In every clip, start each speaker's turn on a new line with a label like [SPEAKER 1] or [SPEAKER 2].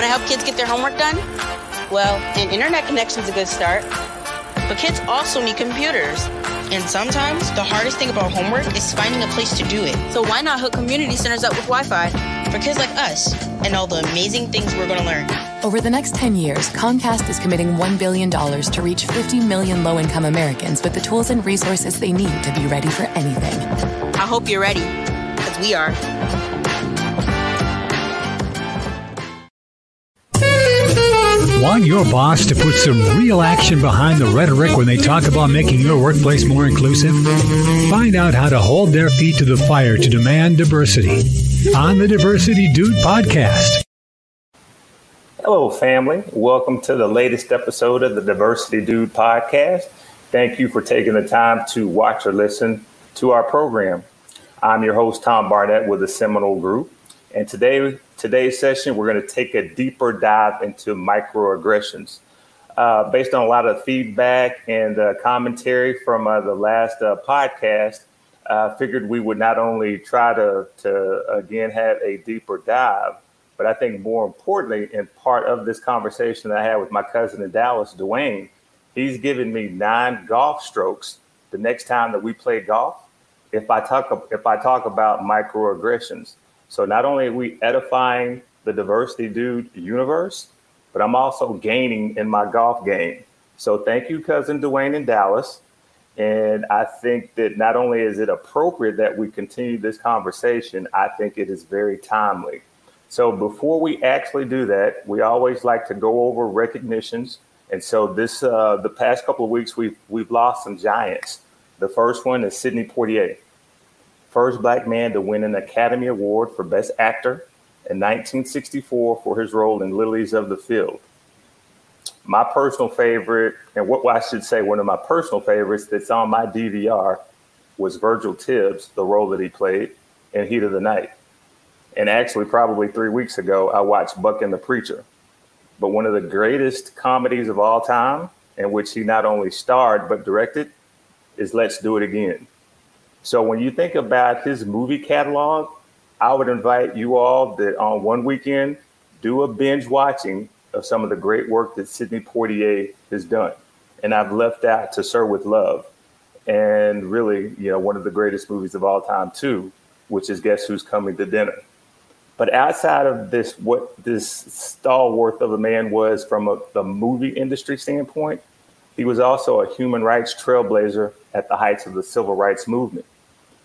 [SPEAKER 1] Want to help kids get their homework done? Well, an internet connection is a good start. But kids also need computers. And sometimes the hardest thing about homework is finding a place to do it. So why not hook community centers up with Wi Fi for kids like us and all the amazing things we're going to learn?
[SPEAKER 2] Over the next 10 years, Comcast is committing $1 billion to reach 50 million low income Americans with the tools and resources they need to be ready for anything.
[SPEAKER 1] I hope you're ready, because we are.
[SPEAKER 3] Want your boss to put some real action behind the rhetoric when they talk about making your workplace more inclusive? Find out how to hold their feet to the fire to demand diversity on the Diversity Dude podcast.
[SPEAKER 4] Hello, family. Welcome to the latest episode of the Diversity Dude podcast. Thank you for taking the time to watch or listen to our program. I'm your host, Tom Barnett with the Seminole Group. And today, today's session, we're going to take a deeper dive into microaggressions. Uh, based on a lot of feedback and uh, commentary from uh, the last uh, podcast, I figured we would not only try to, to again have a deeper dive, but I think more importantly, in part of this conversation that I had with my cousin in Dallas, Dwayne, he's given me nine golf strokes the next time that we play golf. If I talk if I talk about microaggressions, so not only are we edifying the diversity dude universe, but I'm also gaining in my golf game. So thank you, cousin Dwayne in Dallas. And I think that not only is it appropriate that we continue this conversation, I think it is very timely. So before we actually do that, we always like to go over recognitions. And so this, uh, the past couple of weeks, we've we've lost some giants. The first one is Sidney Poitier first black man to win an Academy Award for Best Actor in 1964 for his role in Lilies of the Field. My personal favorite, and what I should say, one of my personal favorites that's on my DVR was Virgil Tibbs, the role that he played in Heat of the Night. And actually, probably three weeks ago, I watched Buck and the Preacher. But one of the greatest comedies of all time, in which he not only starred but directed, is Let's Do It Again. So when you think about his movie catalog, I would invite you all that on one weekend do a binge watching of some of the great work that Sidney Poitier has done. And I've left out To Sir with Love, and really, you know, one of the greatest movies of all time too, which is Guess Who's Coming to Dinner. But outside of this, what this stalwart of a man was from a, the movie industry standpoint, he was also a human rights trailblazer at the heights of the civil rights movement.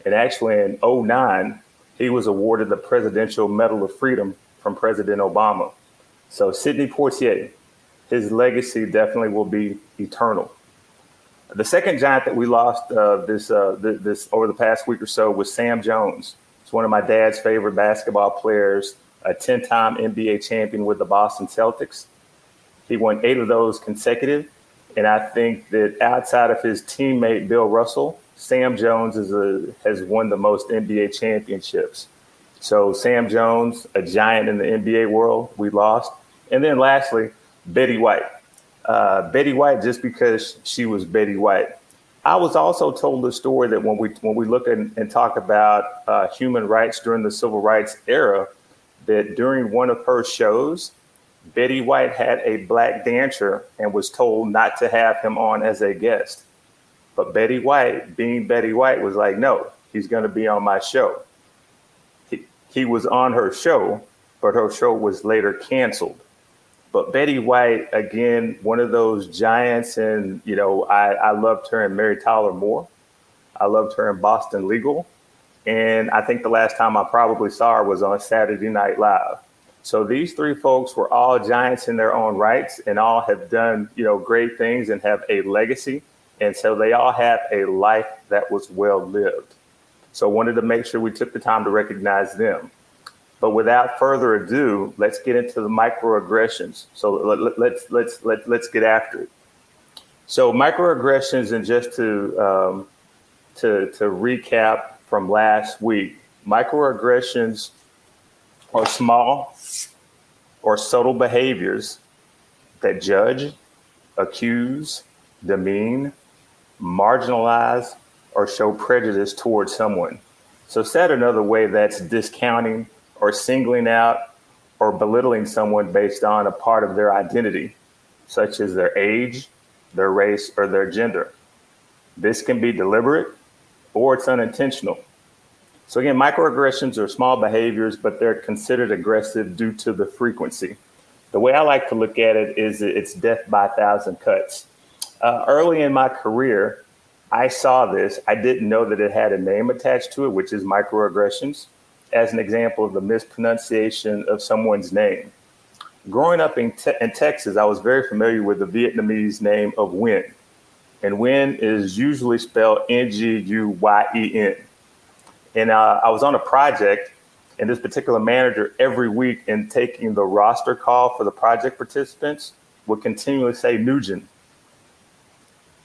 [SPEAKER 4] And actually, in 09, he was awarded the Presidential Medal of Freedom from President Obama. So, Sidney Poitier, his legacy definitely will be eternal. The second giant that we lost uh, this, uh, th- this over the past week or so was Sam Jones. It's one of my dad's favorite basketball players, a 10 time NBA champion with the Boston Celtics. He won eight of those consecutive. And I think that outside of his teammate, Bill Russell, Sam Jones is a, has won the most NBA championships. So Sam Jones, a giant in the NBA world, we lost. And then lastly, Betty White. Uh, Betty White, just because she was Betty White. I was also told the story that when we when we look at, and talk about uh, human rights during the civil rights era, that during one of her shows, Betty White had a black dancer and was told not to have him on as a guest. But Betty White, being Betty White, was like, no, he's going to be on my show. He, he was on her show, but her show was later canceled. But Betty White, again, one of those giants, and you know, I, I loved her in Mary Tyler Moore. I loved her in Boston Legal. And I think the last time I probably saw her was on Saturday Night Live. So these three folks were all giants in their own rights and all have done, you know, great things and have a legacy. And so they all have a life that was well lived. So wanted to make sure we took the time to recognize them. But without further ado, let's get into the microaggressions. So let, us let's let's let, let's get after it. So microaggressions, and just to um, to to recap from last week, microaggressions are small or subtle behaviors that judge, accuse, demean, marginalize, or show prejudice towards someone. So, said another way, that's discounting or singling out or belittling someone based on a part of their identity, such as their age, their race, or their gender. This can be deliberate or it's unintentional. So, again, microaggressions are small behaviors, but they're considered aggressive due to the frequency. The way I like to look at it is it's death by a thousand cuts. Uh, early in my career, I saw this. I didn't know that it had a name attached to it, which is microaggressions, as an example of the mispronunciation of someone's name. Growing up in, te- in Texas, I was very familiar with the Vietnamese name of Nguyen. And Nguyen is usually spelled N G U Y E N. And uh, I was on a project, and this particular manager, every week in taking the roster call for the project participants, would continually say Nugent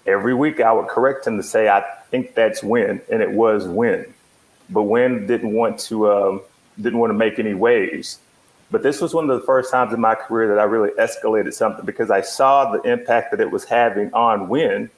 [SPEAKER 4] every week I would correct him to say, I think that's Nguyen, and it was Nguyen. But Nguyen didn't want to um, didn't want to make any waves. But this was one of the first times in my career that I really escalated something because I saw the impact that it was having on Nguyen,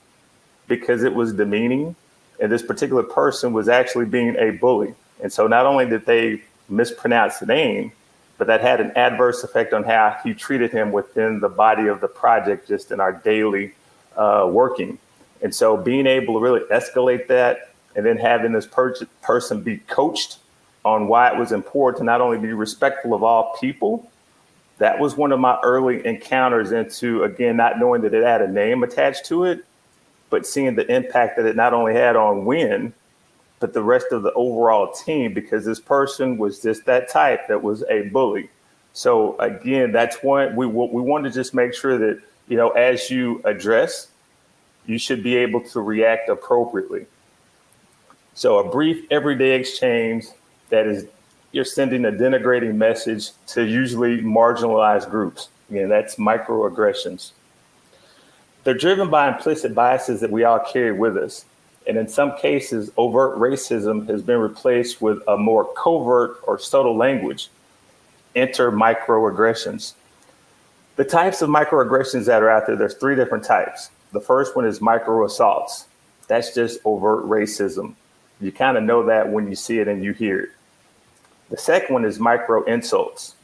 [SPEAKER 4] because it was demeaning, and this particular person was actually being a bully. And so not only did they mispronounce the name, but that had an adverse effect on how he treated him within the body of the project, just in our daily uh, working. And so being able to really escalate that and then having this per- person be coached on why it was important to not only be respectful of all people, that was one of my early encounters into, again, not knowing that it had a name attached to it, but seeing the impact that it not only had on Nguyen, but the rest of the overall team, because this person was just that type that was a bully. So again, that's one we we want to just make sure that you know, as you address, you should be able to react appropriately. So, a brief everyday exchange that is you're sending a denigrating message to usually marginalized groups. Again, that's microaggressions. They're driven by implicit biases that we all carry with us. And in some cases, overt racism has been replaced with a more covert or subtle language. Enter microaggressions. The types of microaggressions that are out there, there's three different types. The first one is micro assaults. That's just overt racism. You kind of know that when you see it and you hear it. The second one is micro insults.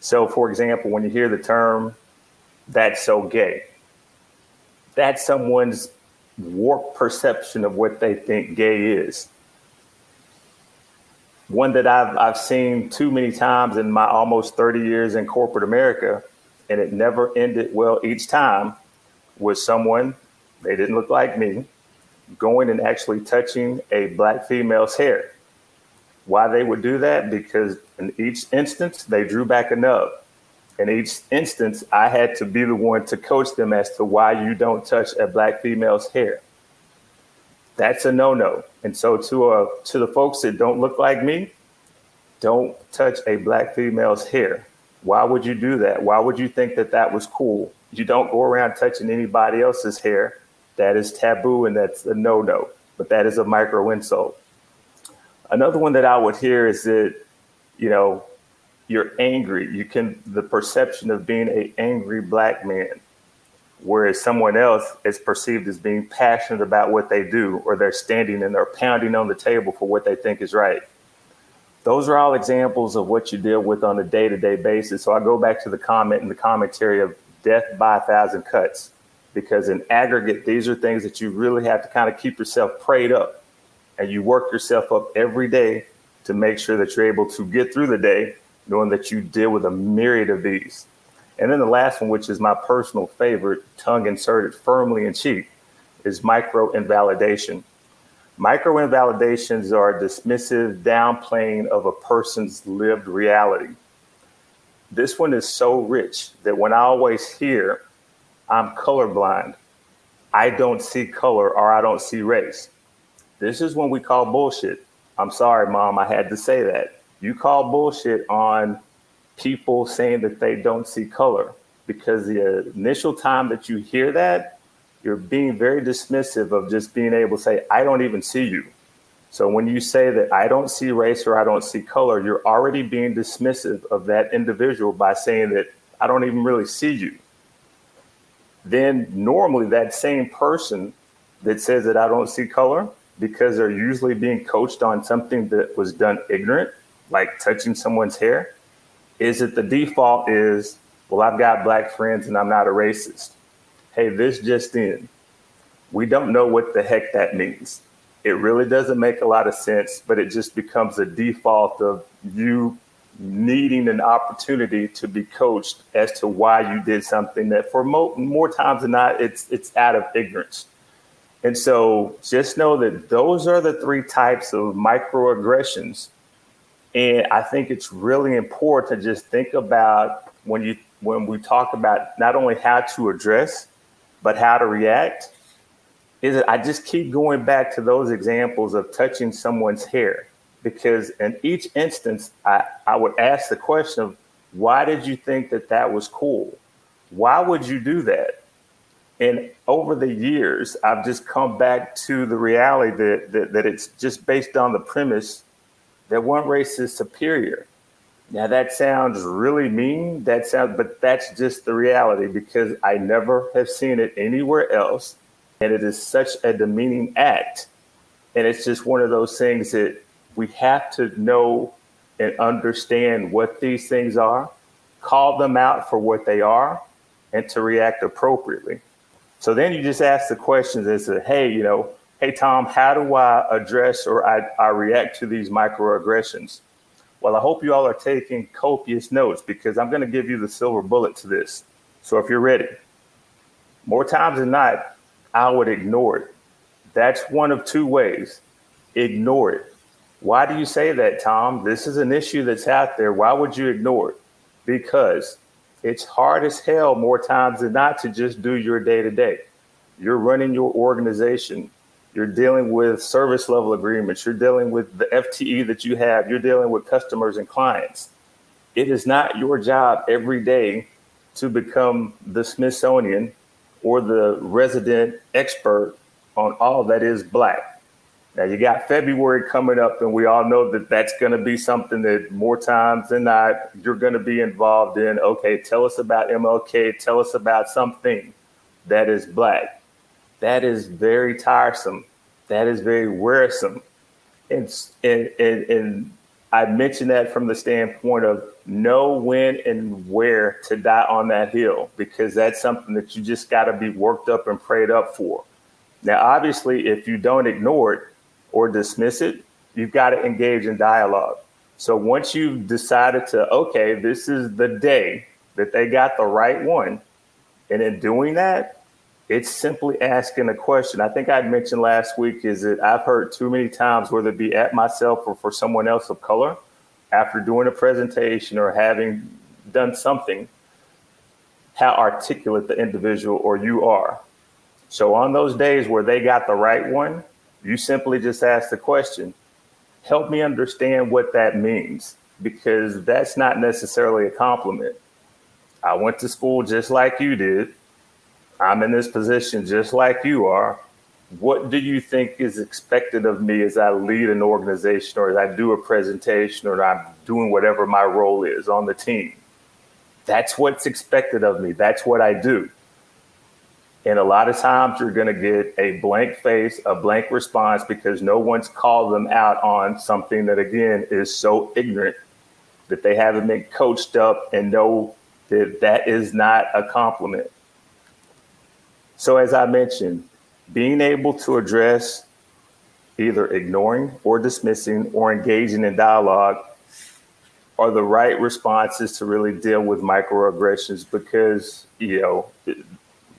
[SPEAKER 4] So, for example, when you hear the term, that's so gay, that's someone's warped perception of what they think gay is. One that I've, I've seen too many times in my almost 30 years in corporate America and it never ended well each time was someone they didn't look like me going and actually touching a black female's hair. Why they would do that? Because in each instance they drew back a nub in each instance i had to be the one to coach them as to why you don't touch a black female's hair that's a no-no and so to uh, to the folks that don't look like me don't touch a black female's hair why would you do that? Why would you think that that was cool? You don't go around touching anybody else's hair. That is taboo and that's a no no, but that is a micro insult. Another one that I would hear is that, you know, you're angry. You can, the perception of being a angry black man, whereas someone else is perceived as being passionate about what they do, or they're standing and they're pounding on the table for what they think is right those are all examples of what you deal with on a day to day basis. So I go back to the comment and the commentary of death by a thousand cuts, because in aggregate, these are things that you really have to kind of keep yourself prayed up and you work yourself up every day to make sure that you're able to get through the day, knowing that you deal with a myriad of these. And then the last one, which is my personal favorite, tongue inserted firmly in cheek, is micro invalidation. Micro invalidations are dismissive downplaying of a person's lived reality. This one is so rich that when I always hear, I'm colorblind, I don't see color or I don't see race. This is when we call bullshit. I'm sorry, mom, I had to say that. You call bullshit on people saying that they don't see color because the initial time that you hear that, you're being very dismissive of just being able to say, I don't even see you. So when you say that I don't see race or I don't see color, you're already being dismissive of that individual by saying that I don't even really see you. Then normally that same person that says that I don't see color, because they're usually being coached on something that was done ignorant, like touching someone's hair, Is it the default is, well, I've got black friends and I'm not a racist? Hey, this just in. We don't know what the heck that means. It really doesn't make a lot of sense, but it just becomes a default of you needing an opportunity to be coached as to why you did something that for mo- more times than not it's it's out of ignorance and so just know that those are the three types of microaggressions and i think it's really important to just think about when you when we talk about not only how to address but how to react is i just keep going back to those examples of touching someone's hair because in each instance, I, I would ask the question of why did you think that that was cool? Why would you do that? And over the years, I've just come back to the reality that, that, that it's just based on the premise that one race is superior. Now that sounds really mean. That sounds, but that's just the reality because I never have seen it anywhere else, and it is such a demeaning act. And it's just one of those things that we have to know and understand what these things are, call them out for what they are, and to react appropriately. So then you just ask the questions and say, hey, you know, hey, Tom, how do I address or I, I react to these microaggressions? Well, I hope you all are taking copious notes because I'm going to give you the silver bullet to this. So if you're ready, more times than not, I would ignore it. That's one of two ways. Ignore it. Why do you say that, Tom? This is an issue that's out there. Why would you ignore it? Because it's hard as hell more times than not to just do your day to day. You're running your organization. You're dealing with service level agreements. You're dealing with the FTE that you have. You're dealing with customers and clients. It is not your job every day to become the Smithsonian or the resident expert on all that is black now you got February coming up, and we all know that that's going to be something that more times than not you're going to be involved in. Okay, tell us about MLK. Tell us about something that is black. That is very tiresome. That is very wearisome. And and and, and I mention that from the standpoint of know when and where to die on that hill because that's something that you just got to be worked up and prayed up for. Now, obviously, if you don't ignore it or dismiss it, you've got to engage in dialogue. So once you've decided to, okay, this is the day that they got the right one, and in doing that, it's simply asking a question. I think I mentioned last week is that I've heard too many times, whether it be at myself or for someone else of color, after doing a presentation or having done something, how articulate the individual or you are. So on those days where they got the right one, you simply just ask the question, help me understand what that means, because that's not necessarily a compliment. I went to school just like you did. I'm in this position just like you are. What do you think is expected of me as I lead an organization or as I do a presentation or I'm doing whatever my role is on the team? That's what's expected of me. That's what I do. And a lot of times you're going to get a blank face, a blank response because no one's called them out on something that, again, is so ignorant that they haven't been coached up and know that that is not a compliment. So, as I mentioned, being able to address either ignoring or dismissing or engaging in dialogue are the right responses to really deal with microaggressions because, you know,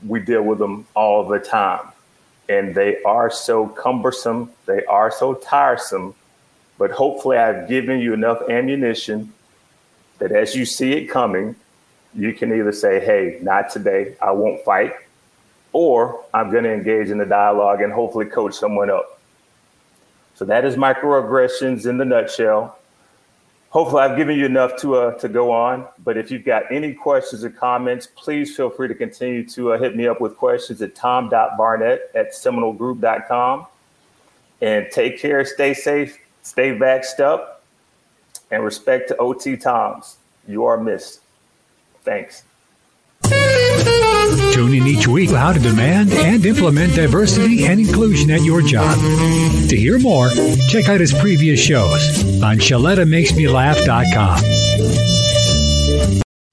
[SPEAKER 4] we deal with them all the time. And they are so cumbersome, they are so tiresome. But hopefully, I've given you enough ammunition that as you see it coming, you can either say, hey, not today, I won't fight, or I'm going to engage in the dialogue and hopefully coach someone up. So that is microaggressions in the nutshell hopefully I've given you enough to uh, to go on. But if you've got any questions or comments, please feel free to continue to uh, hit me up with questions at tom.barnett at seminolgroup.com. And take care, stay safe, stay vaxxed up, and respect to OT Toms. You are missed. Thanks.
[SPEAKER 3] Tune in each week how to demand and implement diversity and inclusion at your job. To hear more, check out his previous shows on ShalettaMakesMeLaugh.com.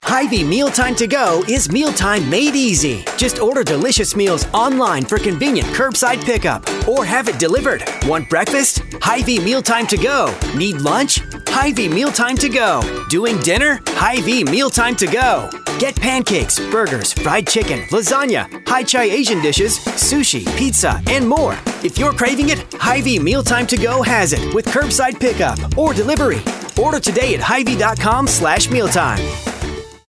[SPEAKER 5] Hy-Vee Mealtime to Go is mealtime made easy. Just order delicious meals online for convenient curbside pickup or have it delivered. Want breakfast? Hy-Vee Mealtime to Go. Need lunch? Hy-Vee Mealtime to Go. Doing dinner? Hy-Vee Mealtime to Go. Get pancakes, burgers, fried chicken, lasagna, high chai Asian dishes, sushi, pizza, and more. If you're craving it, Hy-Vee Mealtime to Go has it with curbside pickup or delivery. Order today at Hy-Vee.com slash mealtime.